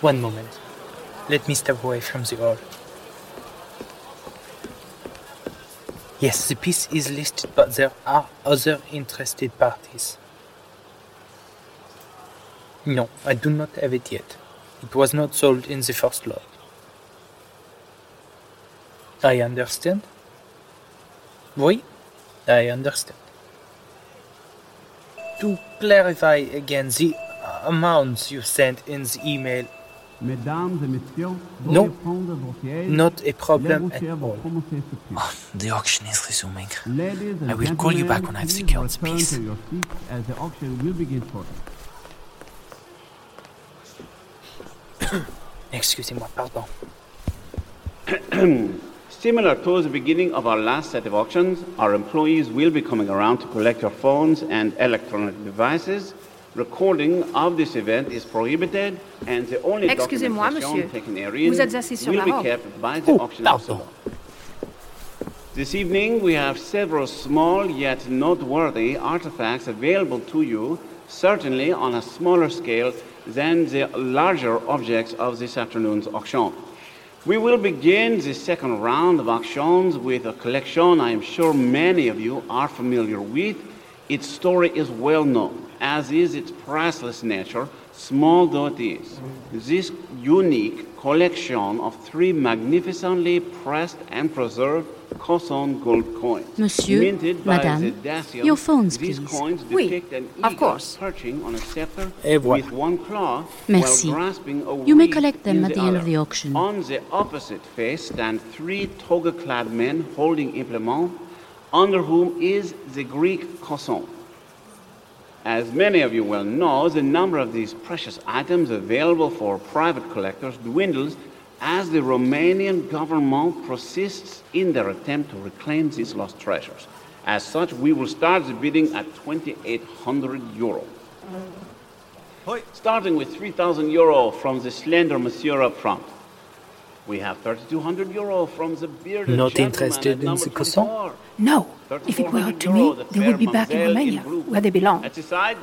One moment. Let me step away from the hall. Yes, the piece is listed, but there are other interested parties. No, I do not have it yet. It was not sold in the first lot. I understand. Oui, I understand. To clarify again, the amounts you sent in the email, Mesdames et messieurs, Non. veuillez prendre vos sièges. not a problem at all. commencer ce prix. Oh, the auction is resuming. I will call you back when I've secured the return piece. to your seats as the auction will begin shortly. Excusez-moi, pardon. Similar to the beginning of our last set of auctions, our employees will be coming around to collect your phones and electronic devices. Recording of this event is prohibited, and the only Excusez-moi, monsieur. taken herein Vous êtes assis sur will la be robe. kept by the Oh, pardon. This evening, we have several small yet noteworthy artifacts available to you, certainly on a smaller scale than the larger objects of this afternoon's auction. We will begin the second round of auctions with a collection I am sure many of you are familiar with. Its story is well known, as is its priceless nature, small though it is. This unique collection of three magnificently pressed and preserved Koson gold coins. Monsieur, minted by Madame, the Dacian, your phones, These please. coins Oui, depict an of course. perching on a scepter Et voilà. with one claw Merci. while grasping a You may collect them at the end of the auction. On the opposite face stand three toga-clad men holding implements, under whom is the Greek Koson. As many of you well know, the number of these precious items available for private collectors dwindles as the Romanian government persists in their attempt to reclaim these lost treasures. As such, we will start the bidding at 2,800 euro. Mm. Starting with 3,000 euro from the slender monsieur up front. Not interested in the croissant? No. If it were up to me, they would be back in Romania, where they belong. The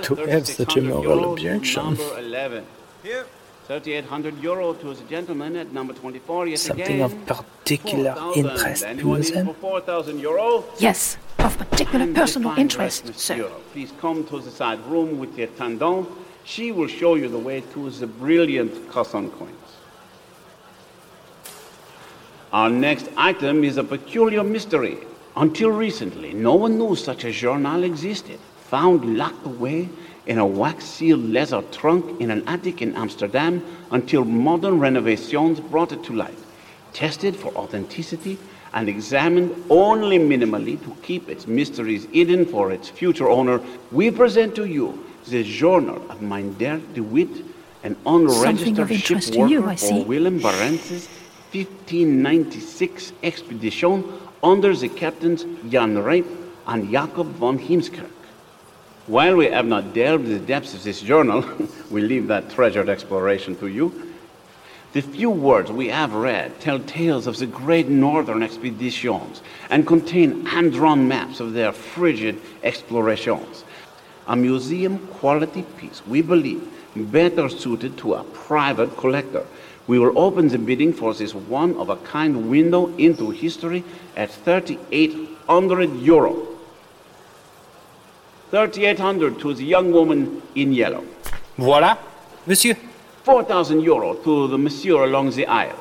To have such a moral objection. Number 11. Here. 3,800 euro to the gentleman at number 24 yet Something again. of particular 4,000. interest to in them? for 4,000 euro? Yes, of particular And personal fine interest, sir. monsieur. Please come to the side room with the attendant. She will show you the way to the brilliant Koson coins. Our next item is a peculiar mystery. Until recently, no one knew such a journal existed. Found locked away in a wax sealed leather trunk in an attic in Amsterdam until modern renovations brought it to light. Tested for authenticity and examined only minimally to keep its mysteries hidden for its future owner, we present to you the journal of Minder de Witt, an unregistered interest ship to you, worker I for. Willem Barentsz's 1596 expedition under the captains Jan Rijp and Jacob von Heemskerk. While we have not delved the depths of this journal, we leave that treasured exploration to you. The few words we have read tell tales of the great northern expeditions and contain hand drawn maps of their frigid explorations. A museum quality piece, we believe, better suited to a private collector. We will open the bidding for this one of a kind window into history at 3,800 euro. 3,800 to the young woman in yellow. Voilà. Monsieur, 4,000 euro to the monsieur along the aisle.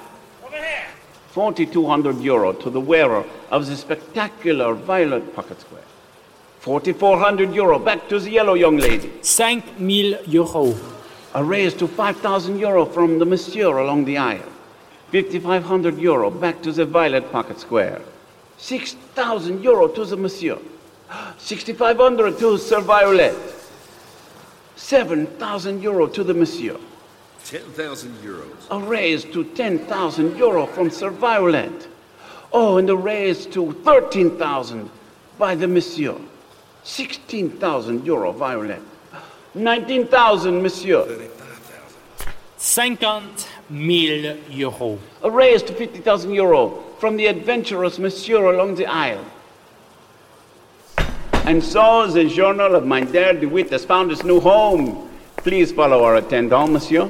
4,200 euro to the wearer of the spectacular violet pocket square. 4,400 euro back to the yellow young lady. 5000 euros. A raise to 5,000 euro from the monsieur along the aisle. 5,500 euro back to the violet pocket square. 6,000 euro to the monsieur. 6,500 to Sir Violet. 7,000 euro to the monsieur. 10,000 euros. A raise to 10,000 euro from Sir Violet. Oh, and a raise to 13,000 by the monsieur. 16,000 euro, Violet. 19,000, monsieur. 50 000 euros. A raise to 50,000 euro from the adventurous monsieur along the aisle. And so the journal of Minder de Witt has found its new home. Please follow our attendant, monsieur.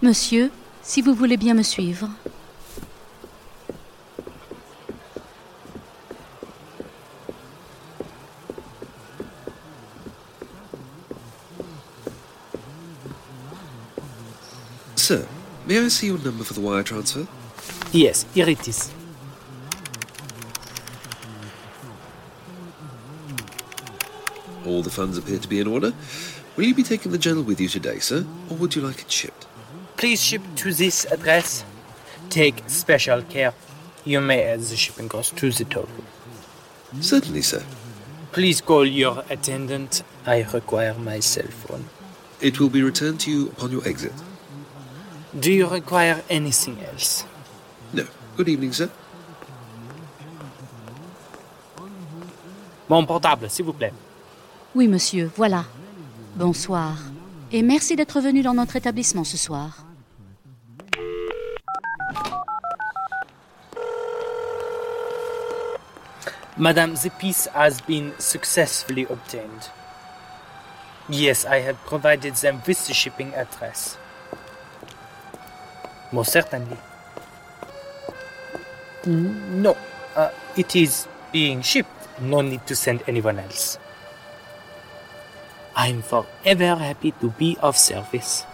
Monsieur, si vous voulez bien me suivre. Sir, may I see your number for the wire transfer? Yes, here it is. All the funds appear to be in order. Will you be taking the journal with you today, sir, or would you like it shipped? Please ship to this address. Take special care. You may add the shipping cost to the total. Certainly, sir. Please call your attendant. I require my cell phone. It will be returned to you upon your exit. Do you require anything else? No. Good evening, sir. Mon portable, s'il vous plaît. Oui, monsieur, voilà. Bonsoir. Et merci d'être venu dans notre établissement ce soir. Madame, the piece has been successfully obtained. Yes, I have provided them with the shipping address. Most certainly. No, uh, it is being shipped. No need to send anyone else. I'm forever happy to be of service.